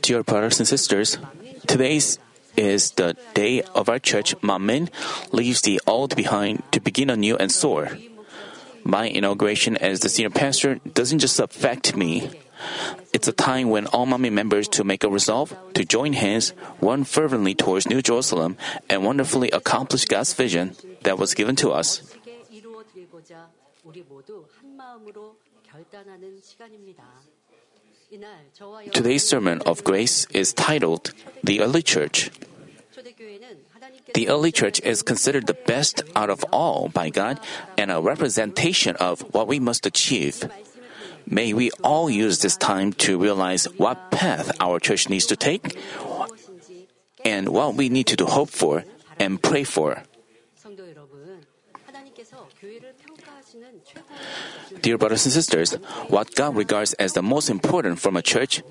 Dear brothers and sisters, today is the day of our church, Manmin leaves the old behind to begin anew and soar. My inauguration as the senior pastor doesn't just affect me. It's a time when all Manmin members to make a resolve to join hands, run fervently towards New Jerusalem, and wonderfully accomplish God's vision that was given to us. Today's sermon of grace is titled The Early Church. The early church is considered the best out of all by God and a representation of what we must achieve. May we all use this time to realize what path our church needs to take and what we need to hope for and pray for. Dear brothers and sisters, what God regards as the most important from a church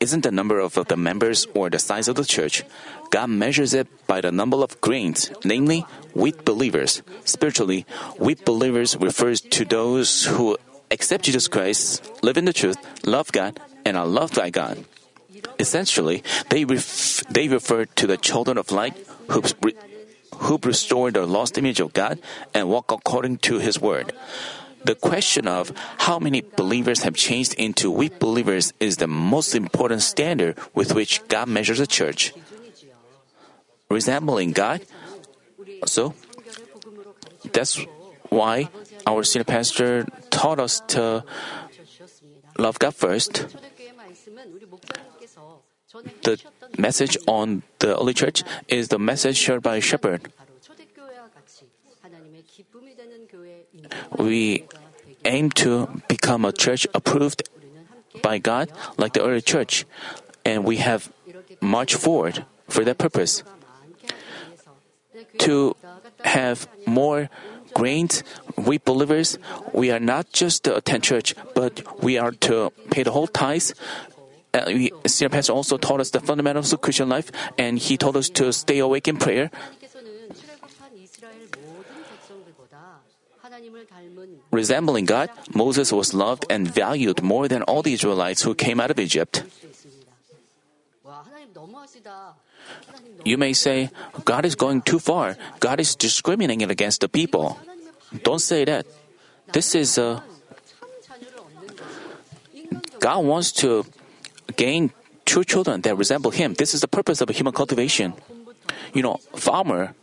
isn't the number of the members or the size of the church. God measures it by the number of grains, namely, wheat believers. Spiritually, wheat believers refers to those who accept Jesus Christ, live in the truth, love God, and are loved by God. Essentially, they, ref- they refer to the children of light who, re- who restore the lost image of God and walk according to His word. The question of how many believers have changed into wheat believers is the most important standard with which God measures a church. Resembling God, so that's why our senior pastor taught us to love God first. The message on the early church is the message shared by a shepherd. We aim to become a church approved by God like the early church, and we have marched forward for that purpose. To have more grains, we believers, we are not just to attend church, but we are to pay the whole tithes. Uh, we, Senior Pastor also taught us the fundamentals of Christian life, and he told us to stay awake in prayer. Resembling God, Moses was loved and valued more than all the Israelites who came out of Egypt. You may say, God is going too far. God is discriminating against the people. Don't say that. This is a. God wants to gain true children that resemble Him. This is the purpose of human cultivation. You know, farmer,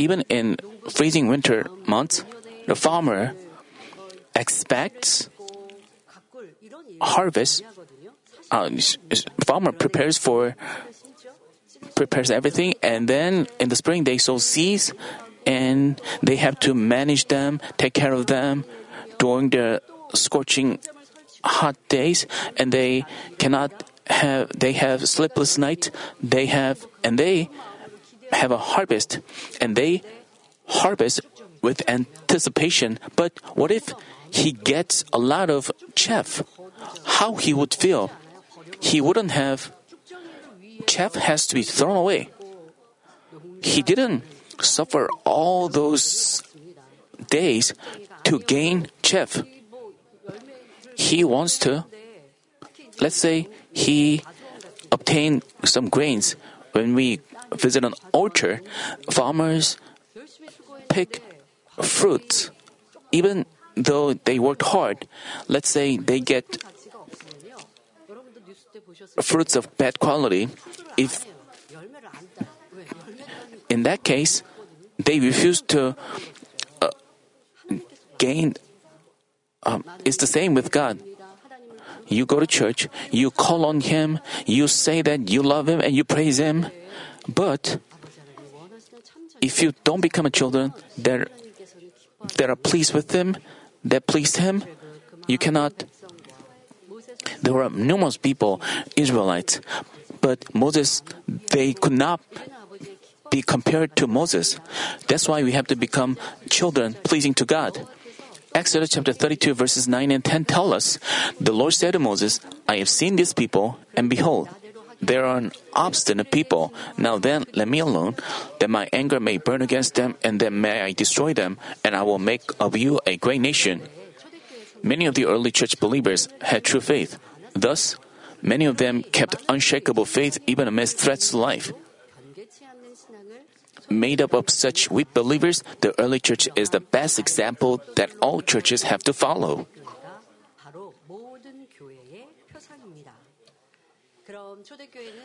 even in freezing winter months, the farmer expects harvest. Uh, farmer prepares for prepares everything, and then in the spring they sow seeds, and they have to manage them, take care of them during the scorching hot days, and they cannot have they have sleepless night. They have and they have a harvest, and they harvest with anticipation. But what if he gets a lot of chaff? How he would feel? He wouldn't have. Chaff has to be thrown away. He didn't suffer all those days to gain chaff. He wants to. Let's say he obtained some grains. When we visit an orchard, farmers pick fruits. Even though they worked hard, let's say they get fruits of bad quality, if in that case, they refuse to uh, gain. Um, it's the same with God. You go to church, you call on Him, you say that you love Him and you praise Him, but if you don't become a children that that are pleased with Him, that pleased Him, you cannot. There were numerous people, Israelites, but Moses, they could not be compared to Moses. That's why we have to become children pleasing to God. Exodus chapter 32 verses 9 and 10 tell us, The Lord said to Moses, I have seen these people, and behold, they are an obstinate people. Now then, let me alone, that my anger may burn against them, and then may I destroy them, and I will make of you a great nation. Many of the early church believers had true faith. Thus, many of them kept unshakable faith even amidst threats to life. Made up of such wheat believers, the early church is the best example that all churches have to follow.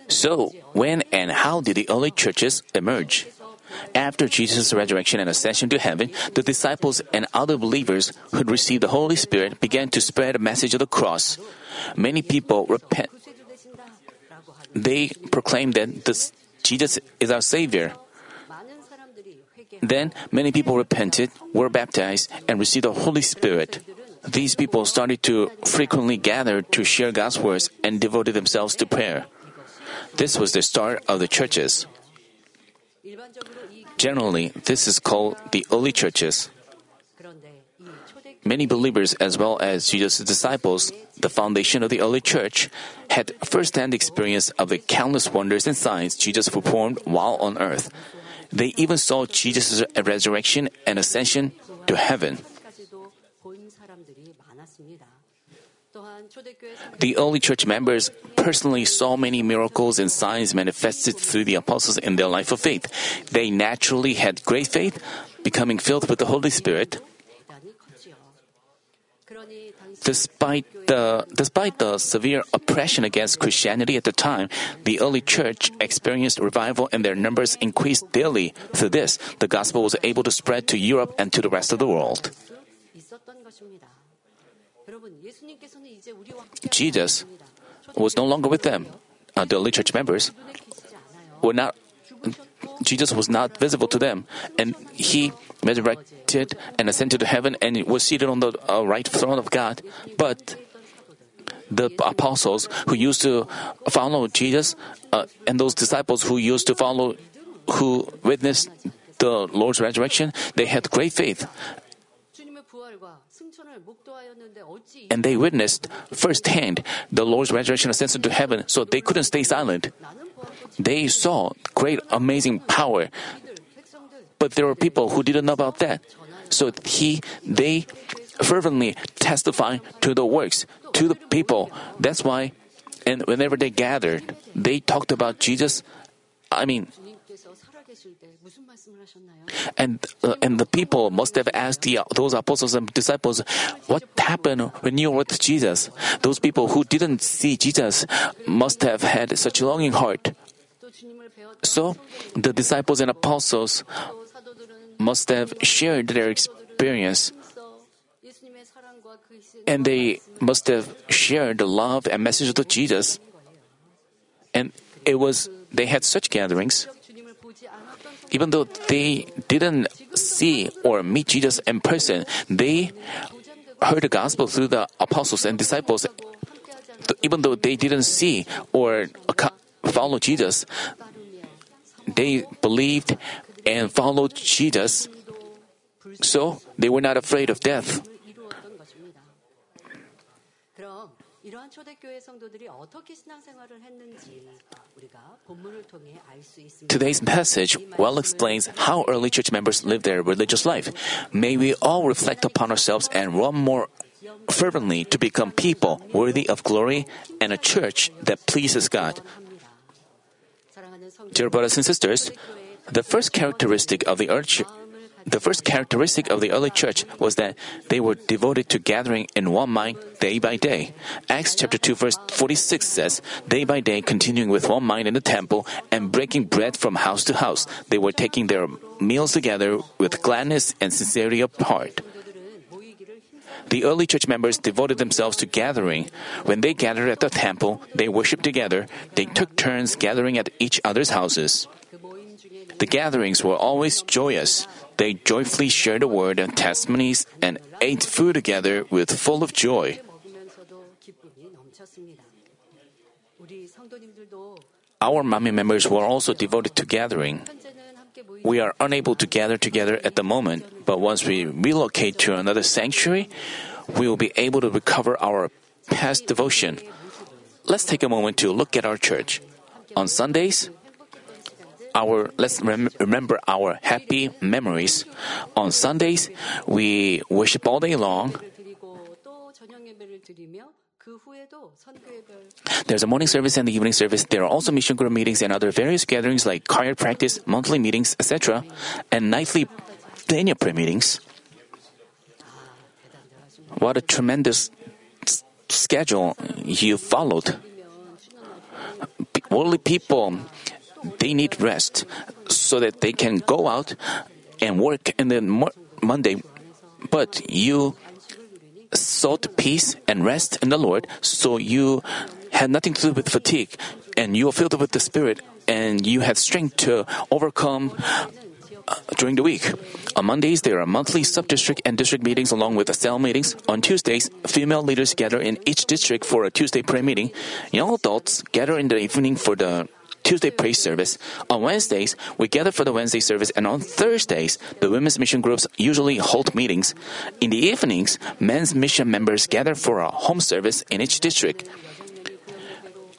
So, when and how did the early churches emerge? After Jesus' resurrection and ascension to heaven, the disciples and other believers who received the Holy Spirit began to spread the message of the cross. Many people repent. They proclaimed that this, Jesus is our Savior. Then many people repented, were baptized, and received the Holy Spirit these people started to frequently gather to share God's words and devoted themselves to prayer. This was the start of the churches. Generally, this is called the early churches. Many believers, as well as Jesus' disciples, the foundation of the early church, had first hand experience of the countless wonders and signs Jesus performed while on earth. They even saw Jesus' resurrection and ascension to heaven. The early church members personally saw many miracles and signs manifested through the apostles in their life of faith. They naturally had great faith, becoming filled with the Holy Spirit. Despite the, despite the severe oppression against Christianity at the time, the early church experienced revival and their numbers increased daily. Through this, the gospel was able to spread to Europe and to the rest of the world. Jesus was no longer with them. Uh, the early church members were not. Jesus was not visible to them, and he resurrected and ascended to heaven and was seated on the uh, right throne of God. But the apostles who used to follow Jesus uh, and those disciples who used to follow, who witnessed the Lord's resurrection, they had great faith and they witnessed firsthand the Lord's resurrection ascension to heaven, so they couldn't stay silent. They saw great, amazing power, but there were people who didn't know about that. So he, they fervently testify to the works, to the people. That's why, and whenever they gathered, they talked about Jesus. I mean, and, uh, and the people must have asked the, those apostles and disciples, What happened when you were with Jesus? Those people who didn't see Jesus must have had such a longing heart. So, the disciples and apostles must have shared their experience. And they must have shared the love and message of Jesus. And it was, they had such gatherings even though they didn't see or meet Jesus in person, they heard the gospel through the apostles and disciples. Even though they didn't see or follow Jesus, they believed and followed Jesus. So they were not afraid of death. 이러한 초대교회 성도들이 어떻게 신앙생활을 했는지 우리가 본문을 통해 알 수 있습니다. Today's message well explains how early church members lived their religious life. May we all reflect upon ourselves and run more fervently to become people worthy of glory and a church that pleases God. 합니다. 사랑하는 성도 Dear brothers and sisters, the first characteristic of the early ch- the first characteristic of the early church was that they were devoted to gathering in one mind day by day. Acts chapter 2 verse 46 says, Day by day continuing with one mind in the temple and breaking bread from house to house, they were taking their meals together with gladness and sincerity of heart. The early church members devoted themselves to gathering. When they gathered at the temple, they worshiped together. They took turns gathering at each other's houses. The gatherings were always joyous. They joyfully shared the word and testimonies and ate food together with full of joy. Our Manmin members were also devoted to gathering. We are unable to gather together at the moment, but once we relocate to another sanctuary, we will be able to recover our past devotion. Let's take a moment to look at our church. On Sundays, our let's rem- remember our happy memories. On Sundays, we worship all day long. There's a morning service and the evening service. There are also mission group meetings and other various gatherings like choir practice, monthly meetings, etc., and nightly Daniel prayer meetings. What a tremendous s- schedule you followed. Worldly people they need rest so that they can go out and work in the mo- Monday. But you sought peace and rest in the Lord, so you had nothing to do with fatigue, and you are filled with the Spirit, and you had strength to overcome uh, during the week. On Mondays, there are monthly sub-district and district meetings along with the cell meetings. On Tuesdays, female leaders gather in each district for a Tuesday prayer meeting. Young adults gather in the evening for the Tuesday praise service. On Wednesdays, we gather for the Wednesday service, and on Thursdays, the women's mission groups usually hold meetings. In the evenings, men's mission members gather for a home service in each district.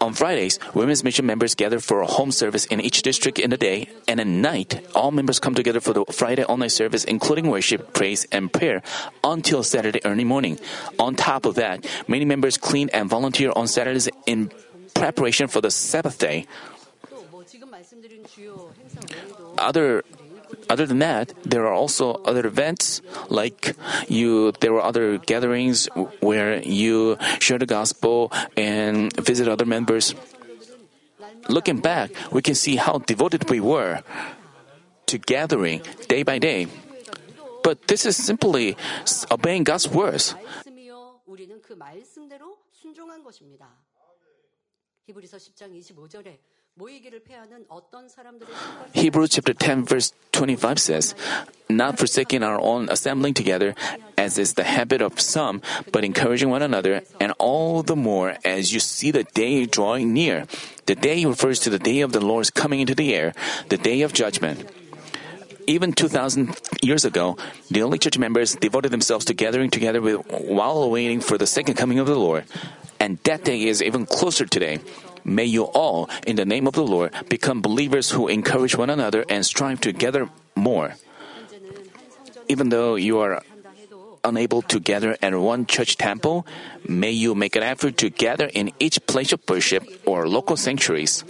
On Fridays, women's mission members gather for a home service in each district in the day, and at night, all members come together for the Friday all-night service, including worship, praise, and prayer, until Saturday early morning. On top of that, many members clean and volunteer on Saturdays in preparation for the Sabbath day. Other other than that, there are also other events like you. There were other gatherings where you share the gospel and visit other members. Looking back, we can see how devoted we were to gathering day by day. But this is simply obeying God's words. 말씀이요 우리는 그 말씀대로 순종한 것입니다. 히브리서 10장 25절에 Hebrews chapter 10 verse 25 says, Not forsaking our own assembling together, as is the habit of some, but encouraging one another, and all the more as you see the day drawing near. The day refers to the day of the Lord's coming into the air, the day of judgment. Even 2,000 years ago, the early church members devoted themselves to gathering together with, while waiting for the second coming of the Lord. And that day is even closer today. May you all, in the name of the Lord, become believers who encourage one another and strive to gather more. Even though you are unable to gather at one church temple, may you make an effort to gather in each place of worship or local sanctuaries.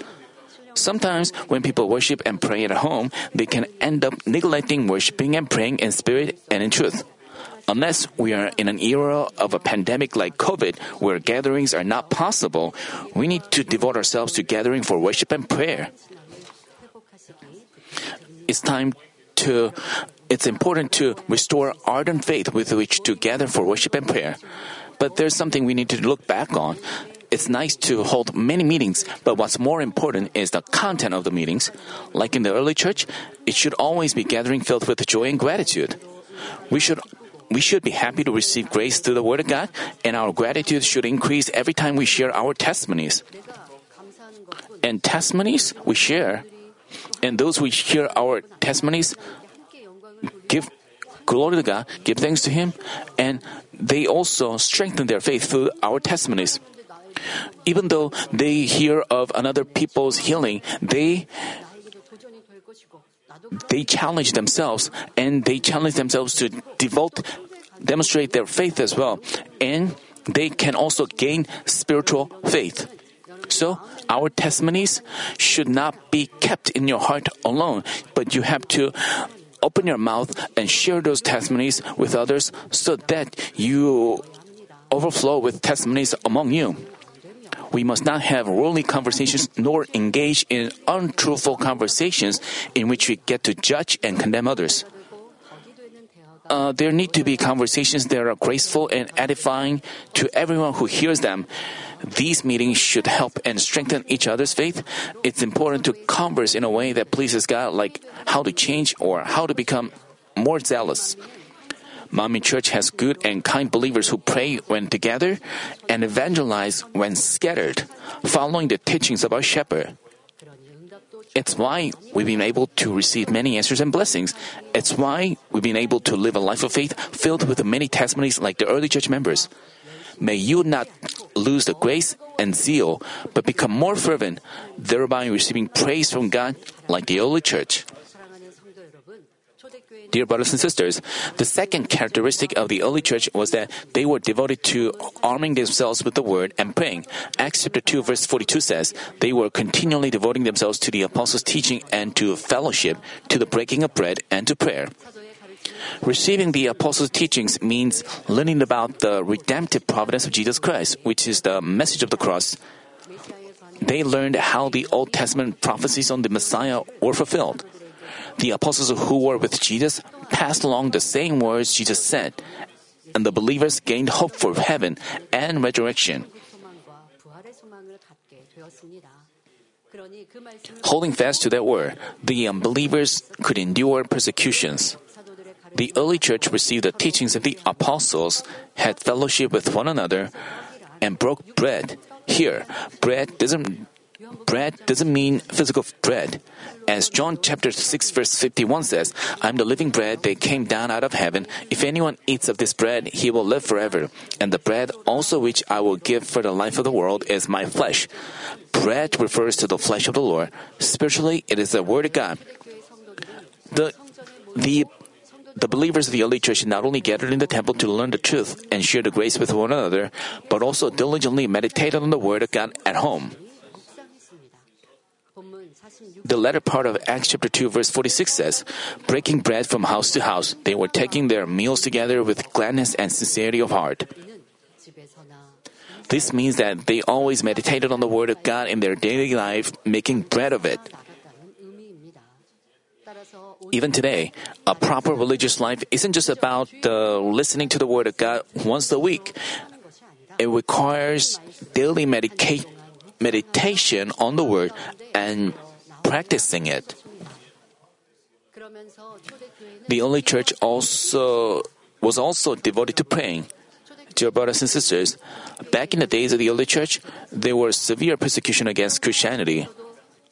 Sometimes, when people worship and pray at home, they can end up neglecting worshiping and praying in spirit and in truth. Unless we are in an era of a pandemic like COVID, where gatherings are not possible, we need to devote ourselves to gathering for worship and prayer. It's time to it's important to restore ardent faith with which to gather for worship and prayer. But there's something we need to look back on. It's nice to hold many meetings, but what's more important is the content of the meetings. Like in the early church, it should always be gathering filled with joy and gratitude. We should we should be happy to receive grace through the Word of God, and our gratitude should increase every time we share our testimonies. And testimonies we share, and those who hear our testimonies give glory to God, give thanks to Him, and they also strengthen their faith through our testimonies. Even though they hear of another people's healing, they they challenge themselves and they challenge themselves to devote, demonstrate their faith as well, and they can also gain spiritual faith. So, our testimonies should not be kept in your heart alone, but you have to open your mouth and share those testimonies with others so that you overflow with testimonies among you. We must not have worldly conversations nor engage in untruthful conversations in which we get to judge and condemn others. Uh, there need to be conversations that are graceful and edifying to everyone who hears them. These meetings should help and strengthen each other's faith. It's important to converse in a way that pleases God, like how to change or how to become more zealous. Manmin Church has good and kind believers who pray when together and evangelize when scattered, following the teachings of our shepherd. It's why we've been able to receive many answers and blessings. It's why we've been able to live a life of faith filled with many testimonies like the early church members. May you not lose the grace and zeal, but become more fervent, thereby receiving praise from God like the early church. Dear brothers and sisters, the second characteristic of the early church was that they were devoted to arming themselves with the word and praying. Acts chapter 2 verse 42 says, they were continually devoting themselves to the apostles' teaching and to fellowship, to the breaking of bread and to prayer. Receiving the apostles' teachings means learning about the redemptive providence of Jesus Christ, which is the message of the cross. They learned how the Old Testament prophecies on the Messiah were fulfilled the apostles who were with Jesus passed along the same words Jesus said, and the believers gained hope for heaven and resurrection. Holding fast to that word, the unbelievers could endure persecutions. The early church received the teachings of the apostles, had fellowship with one another, and broke bread. Here, bread doesn't bread doesn't mean physical bread. As John chapter 6 verse 51 says, I am the living bread that came down out of heaven. If anyone eats of this bread, he will live forever. And the bread also which I will give for the life of the world is my flesh. Bread refers to the flesh of the Lord. Spiritually, it is the word of God. The the the believers of the early church not only gathered in the temple to learn the truth and share the grace with one another, but also diligently meditated on the word of God at home the latter part of Acts chapter 2 verse 46 says, breaking bread from house to house, they were taking their meals together with gladness and sincerity of heart. This means that they always meditated on the word of God in their daily life, making bread of it. Even today, a proper religious life isn't just about uh, listening to the Word of God once a week. It requires daily medica- meditation on the Word and practicing it. The early church also was also devoted to praying. Dear brothers and sisters, back in the days of the early church, there was severe persecution against Christianity.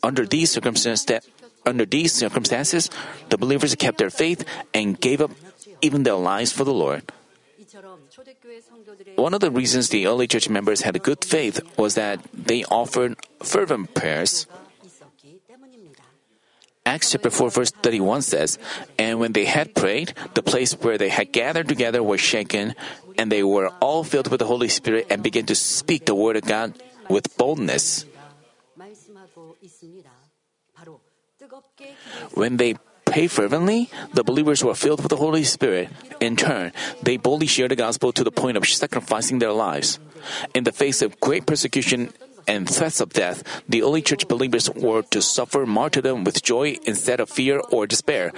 Under these circumstances, under these circumstances, the believers kept their faith and gave up even their lives for the Lord. One of the reasons the early church members had good faith was that they offered fervent prayers. Acts chapter 4 verse 31 says, And when they had prayed, the place where they had gathered together was shaken, and they were all filled with the Holy Spirit and began to speak the word of God with boldness. When they prayed fervently, the believers were filled with the Holy Spirit. In turn, they boldly shared the gospel to the point of sacrificing their lives. In the face of great persecution and threats of death, the early church believers were to suffer martyrdom with joy instead of fear or despair.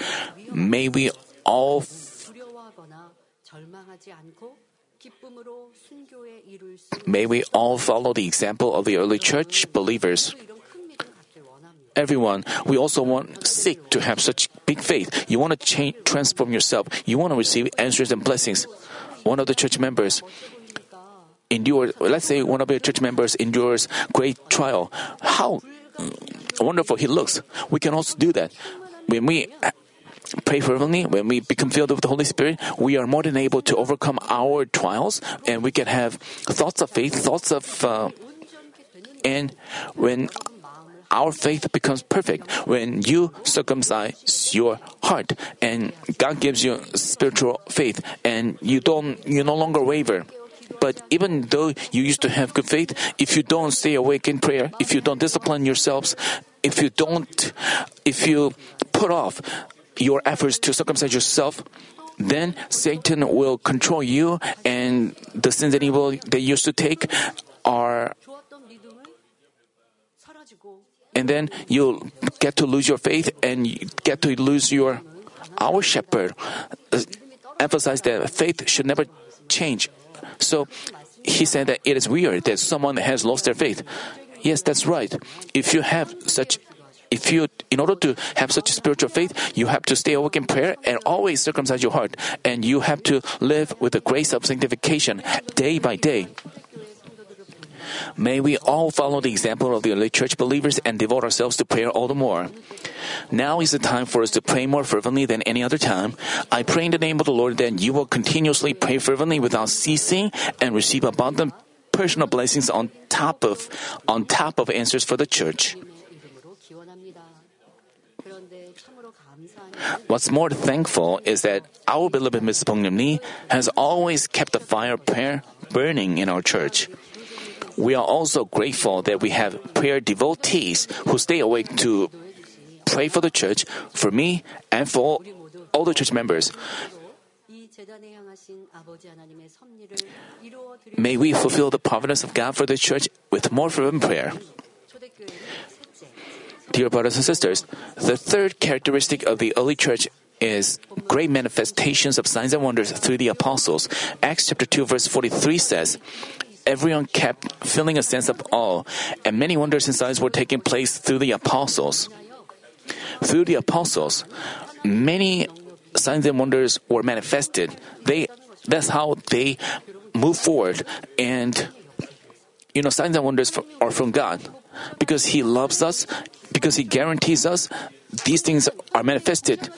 May we all May we all follow the example of the early church believers. Everyone, we also want sick to have such big faith. You want to change, transform yourself. You want to receive answers and blessings. One of the church members, endure. Let's say one of your church members endures great trial. How wonderful he looks. We can also do that when we. Pray fervently, when we become filled with the Holy Spirit, we are more than able to overcome our trials and we can have thoughts of faith, thoughts of, uh, and when our faith becomes perfect when you circumcise your heart and God gives you spiritual faith and you don't you no longer waver. But even though you used to have good faith, if you don't stay awake in prayer, if you don't discipline yourselves, if you don't, if you put off your efforts to circumcise yourself, then Satan will control you, and the sins that evil they used to take are. And then you'll get to lose your faith and get to lose your. Our shepherd uh, emphasized that faith should never change so he said that it is weird that someone has lost their faith. Yes that's right. If you have such if you in order to have such spiritual faith you have to stay awake in prayer and always circumcise your heart. And you have to live with the grace of sanctification day by day May we all follow the example of the early church believers and devote ourselves to prayer all the more. Now is the time for us to pray more fervently than any other time. I pray in the name of the Lord that you will continuously pray fervently without ceasing and receive abundant personal blessings on top of on top of answers for the church. What's more thankful is that our beloved Ms. Bong Nim has always kept the fire prayer burning in our church. We are also grateful that we have prayer devotees who stay awake to pray for the church, for me, and for all the church members. May we fulfill the providence of God for the church with more fervent prayer. Dear brothers and sisters, the third characteristic of the early church is great manifestations of signs and wonders through the apostles. Acts chapter 2 verse 43 says, Everyone kept feeling a sense of awe, and many wonders and signs were taking place through the apostles. Through the apostles, many signs and wonders were manifested. They, that's how they move forward, and you know, signs and wonders are from God. Because He loves us, because He guarantees us, these things are manifested.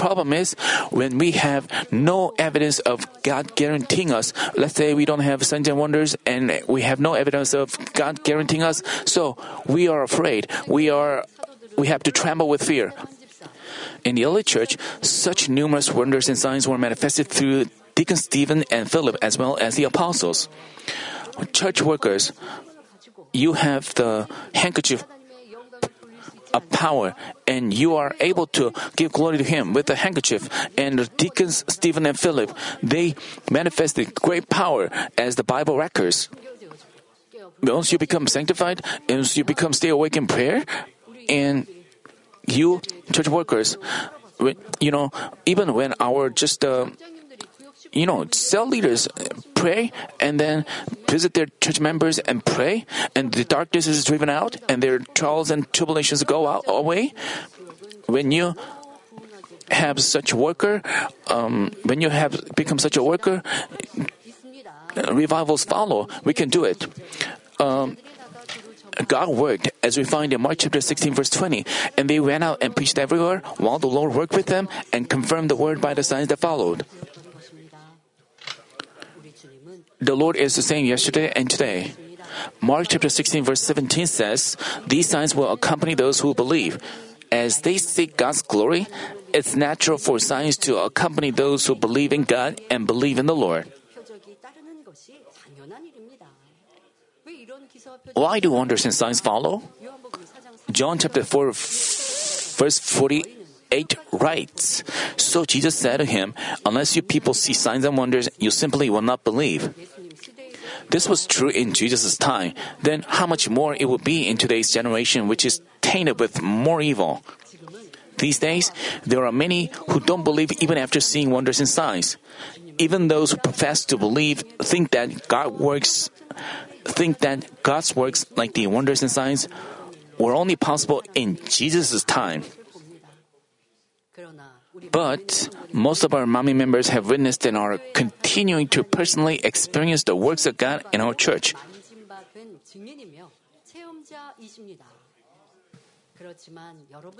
The problem is when we have no evidence of God guaranteeing us. Let's say we don't have signs and wonders and we have no evidence of God guaranteeing us. So we are afraid. We are, we have to tremble with fear. In the early church, such numerous wonders and signs were manifested through Deacon Stephen and Philip as well as the apostles. Church workers, you have the handkerchief a power, and you are able to give glory to Him with a handkerchief. And the deacons Stephen and Philip, they manifested great power as the Bible records. Once you become sanctified, once you become stay awake in prayer, and you church workers, you know, even when our just uh, you know, cell leaders uh, pray and then visit their church members and pray, and the darkness is driven out, and their trials and tribulations go out away. When you have such worker, um, when you have become such a worker, uh, revivals follow. We can do it. Um, God worked, as we find in Mark chapter 16, verse 20. And they went out and preached everywhere, while the Lord worked with them and confirmed the word by the signs that followed the Lord is the same yesterday and today. Mark chapter 16 verse 17 says, "These signs will accompany those who believe. As they seek God's glory, it's natural for signs to accompany those who believe in God and believe in the Lord." Why do wonders and signs follow? John chapter 4 verse 48 eight rites. So Jesus said to him, Unless you people see signs and wonders, you simply will not believe. This was true in Jesus' time, then how much more it would be in today's generation, which is tainted with more evil. These days, there are many who don't believe even after seeing wonders and signs. Even those who profess to believe think that God works, think that God's works like the wonders and signs were only possible in Jesus' time. But most of our Manmin members have witnessed and are continuing to personally experience the works of God in our church.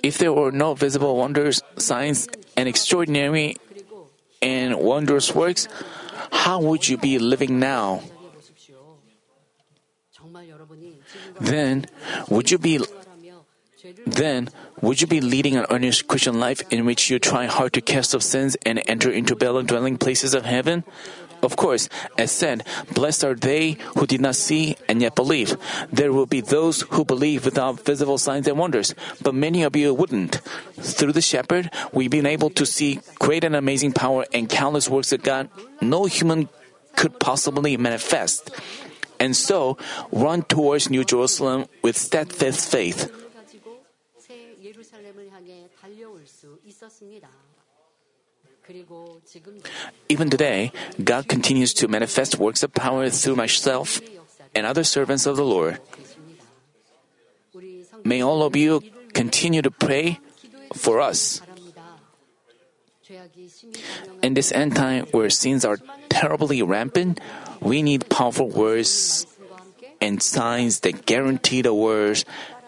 If there were no visible wonders, signs, and extraordinary and wondrous works, how would you be living now? Then, would you be then would you be leading an earnest Christian life in which you try hard to cast off sins and enter into the dwelling places of heaven? Of course, as said, blessed are they who did not see and yet believe. There will be those who believe without visible signs and wonders, but many of you wouldn't. Through the shepherd, we've been able to see great and amazing power and countless works of God no human could possibly manifest. And so, run towards New Jerusalem with steadfast faith. Even today, God continues to manifest works of power through myself and other servants of the Lord. May all of you continue to pray for us. In this end time where sins are terribly rampant, we need powerful words and signs that guarantee the words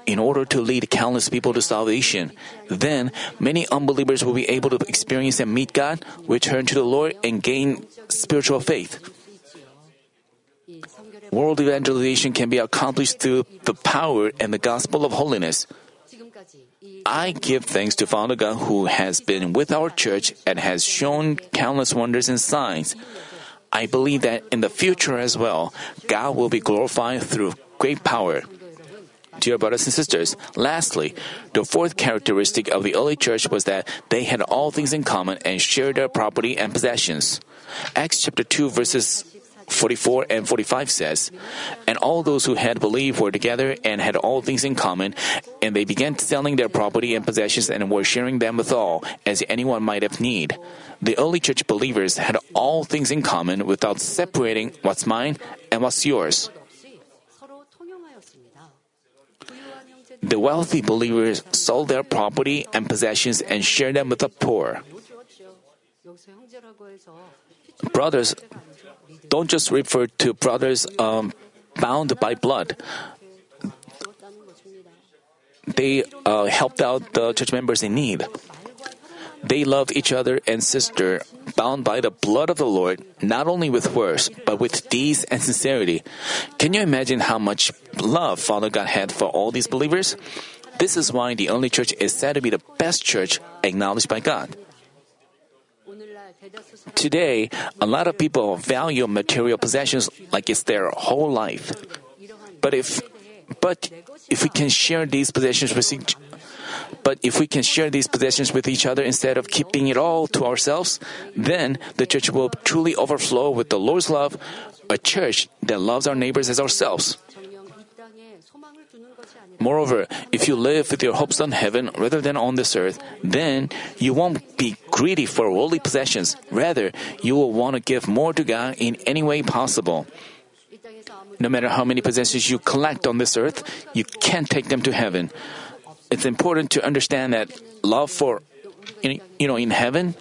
in order to lead countless people to salvation. Then, many unbelievers will be able to experience and meet God, return to the Lord, and gain spiritual faith. World evangelization can be accomplished through the power and the gospel of holiness. I give thanks to Father God who has been with our church and has shown countless wonders and signs. I believe that in the future as well, God will be glorified through great power. Dear brothers and sisters, lastly, the fourth characteristic of the early church was that they had all things in common and shared their property and possessions. Acts chapter 2 verses 44 and 45 says, And all those who had believed were together and had all things in common, and they began selling their property and possessions and were sharing them with all, as anyone might have need. The early church believers had all things in common without separating what's mine and what's yours. the wealthy believers sold their property and possessions and shared them with the poor. Brothers, don't just refer to brothers um, bound by blood. They uh, helped out the church members in need. They love each other and sister, bound by the blood of the Lord, not early with words, but with deeds and sincerity. Can you imagine how much love Father God had for all these believers? This is why the only church is said to be the best church acknowledged by God. Today, a lot of people value material possessions like it's their whole life. But if but if we can share these possessions with each, but if we can share these possessions with each other instead of keeping it all to ourselves, then the church will truly overflow with the Lord's love, a church that loves our neighbors as ourselves. Moreover, if you live with your hopes on heaven rather than on this earth, then you won't be greedy for worldly possessions. Rather, you will want to give more to God in any way possible. No matter how many possessions you collect on this earth, you can't take them to heaven it's important to understand that love for, you know, in heaven,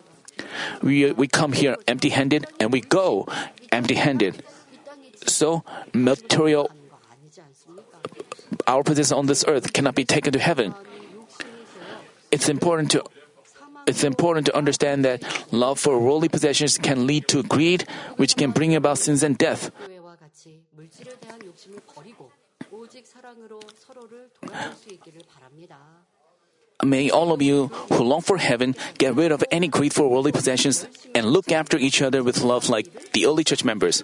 we, we come here empty handed and we go empty handed. So, material, our position on this earth cannot be taken to heaven. It's important to it's important to understand that love for worldly possessions can lead to greed, which can bring about sins and death. May all of you who long for heaven get rid of any greed for worldly possessions and look after each other with love like the early church members.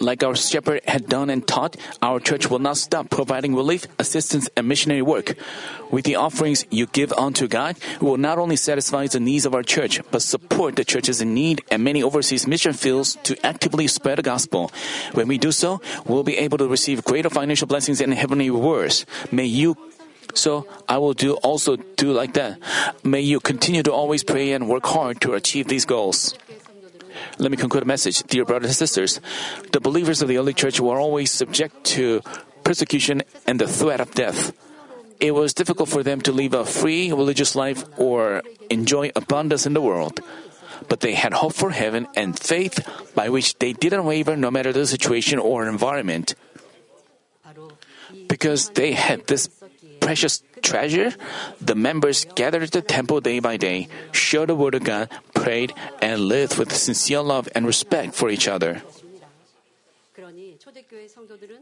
Like our shepherd had done and taught, our church will not stop providing relief, assistance, and missionary work. With the offerings you give unto God, we will not only satisfy the needs of our church, but support the churches in need and many overseas mission fields to actively spread the gospel. When we do so, we'll be able to receive greater financial blessings and heavenly rewards. May you so I will do also do like that. May you continue to always pray and work hard to achieve these goals. Let me conclude a message. Dear brothers and sisters, the believers of the early church were always subject to persecution and the threat of death. It was difficult for them to live a free religious life or enjoy abundance in the world. But they had hope for heaven and faith by which they didn't waver no matter the situation or environment. Because they had this precious treasure, the members gathered the temple day by day, shared the Word of God, prayed, and lived with sincere love and respect for each other.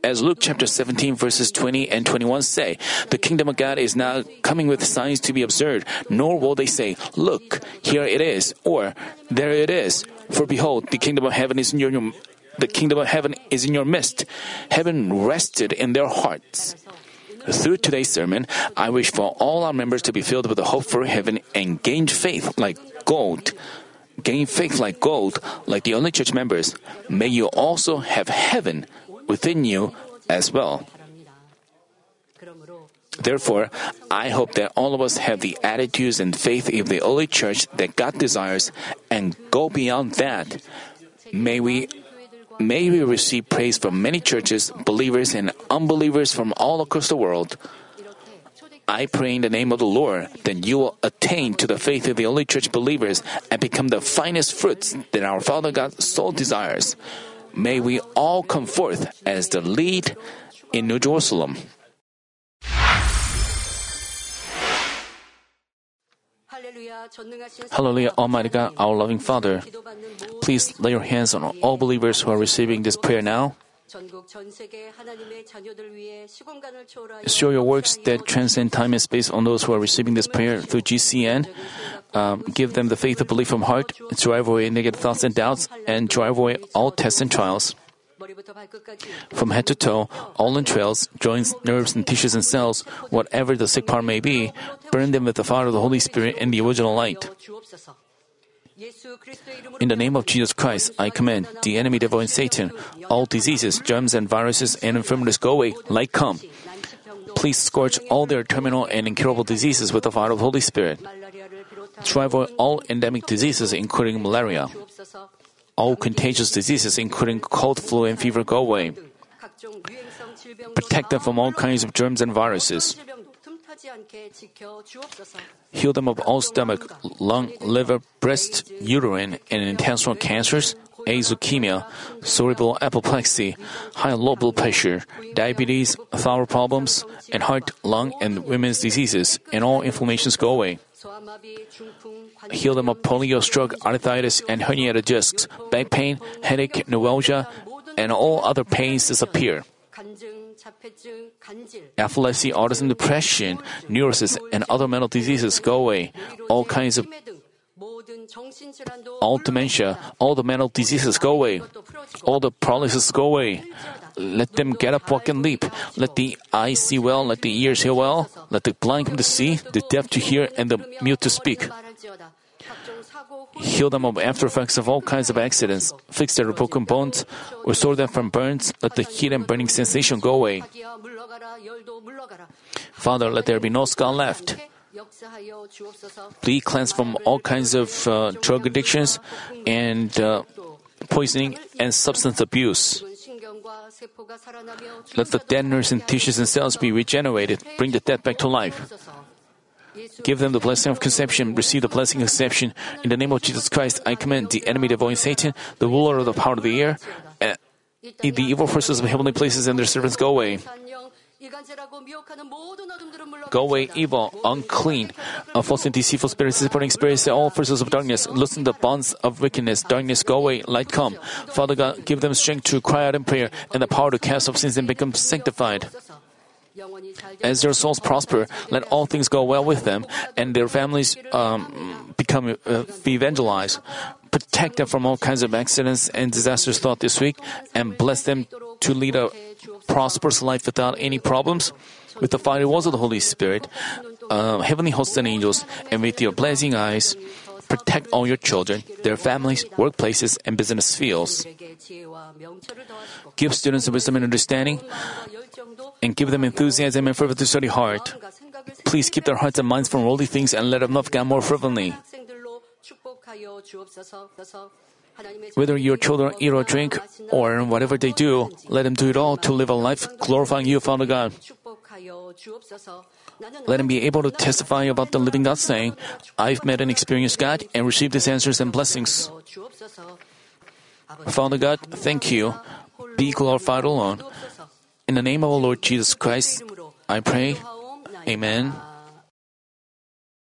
As Luke chapter 17, verses 20 and 21 say, the kingdom of God is now coming with signs to be observed, nor will they say, Look, here it is, or There it is. For behold, the kingdom of heaven is in your, the kingdom of heaven is in your midst. Heaven rested in their hearts. Through today's sermon, I wish for all our members to be filled with the hope for heaven and gain faith like gold. Gain faith like gold, like the early church members. May you also have heaven within you as well. Therefore, I hope that all of us have the attitudes and faith of the early church that God desires and go beyond that. May we May we receive praise from many churches, believers, and unbelievers from all across the world. I pray in the name of the Lord that you will attain to the faith of the early church believers and become the finest fruits that our Father God so desires. May we all come forth as the lead in New Jerusalem. Hallelujah, Almighty God, our loving Father. Please lay your hands on all believers who are receiving this prayer now. Show your works that transcend time and space on those who are receiving this prayer through GCN. Um, give them the faith to believe from heart, drive away negative thoughts and doubts, and drive away all tests and trials. From head to toe, all entrails, joints, nerves, and tissues and cells, whatever the sick part may be, burn them with the fire of the Holy Spirit in the original light. In the name of Jesus Christ, I command the enemy devil and Satan, all diseases, germs, and viruses and infirmities go away, like come. Please scorch all their terminal and incurable diseases with the fire of the Holy Spirit. Drive away all endemic diseases, including malaria all contagious diseases, including cold, flu, and fever, go away. Protect them from all kinds of germs and viruses. Heal them of all stomach, lung, liver, breast, uterine, and intestinal cancers, AIDS leukemia, cerebral apoplexy, high low blood pressure, diabetes, thyroid problems, and heart, lung, and women's diseases, and all inflammations go away heal them of polio, stroke, arthritis, and herniated discs, back pain, headache, neuralgia, and all other pains disappear. Epilepsy, autism, depression, neurosis, and other mental diseases go away. All kinds of all dementia, all the mental diseases go away. All the paralysis go away. Let them get up, walk, and leap. Let the eyes see well, let the ears hear well, let the blind come to see, the deaf to hear, and the mute to speak. Heal them of after effects of all kinds of accidents. Fix their broken bones. Restore them from burns. Let the heat and burning sensation go away. Father, let there be no scar left. Be cleansed from all kinds of uh, drug addictions and uh, poisoning and substance abuse. Let the dead nerves and tissues and cells be regenerated. Bring the dead back to life. Give them the blessing of conception. Receive the blessing of conception. In the name of Jesus Christ, I command the enemy, devil, and Satan, the ruler of the power of the air, and the evil forces of heavenly places and their servants go away. Go away, evil, unclean, uh, false and deceitful spirits, disappointing spirits, all forces of darkness. Loosen the bonds of wickedness. Darkness, go away, light come. Father God, give them strength to cry out in prayer and the power to cast off sins and become sanctified. As their souls prosper, let all things go well with them, and their families um, become uh, be evangelized. Protect them from all kinds of accidents and disasters throughout this week, and bless them to lead a prosperous life without any problems. With the fiery words of the Holy Spirit, uh, heavenly hosts and angels, and with your blazing eyes, protect all your children, their families, workplaces, and business fields. Give students wisdom and understanding, and give them enthusiasm and fervor to study hard. Please keep their hearts and minds from worldly things and let them love God more fervently. Whether your children eat or drink, or whatever they do, let them do it all to live a life glorifying you, Father God. Let them be able to testify about the living God, saying, I've met and experienced God and received His answers and blessings. Father God, thank you. Be glorified alone. In the name of our Lord Jesus Christ, I pray. Amen.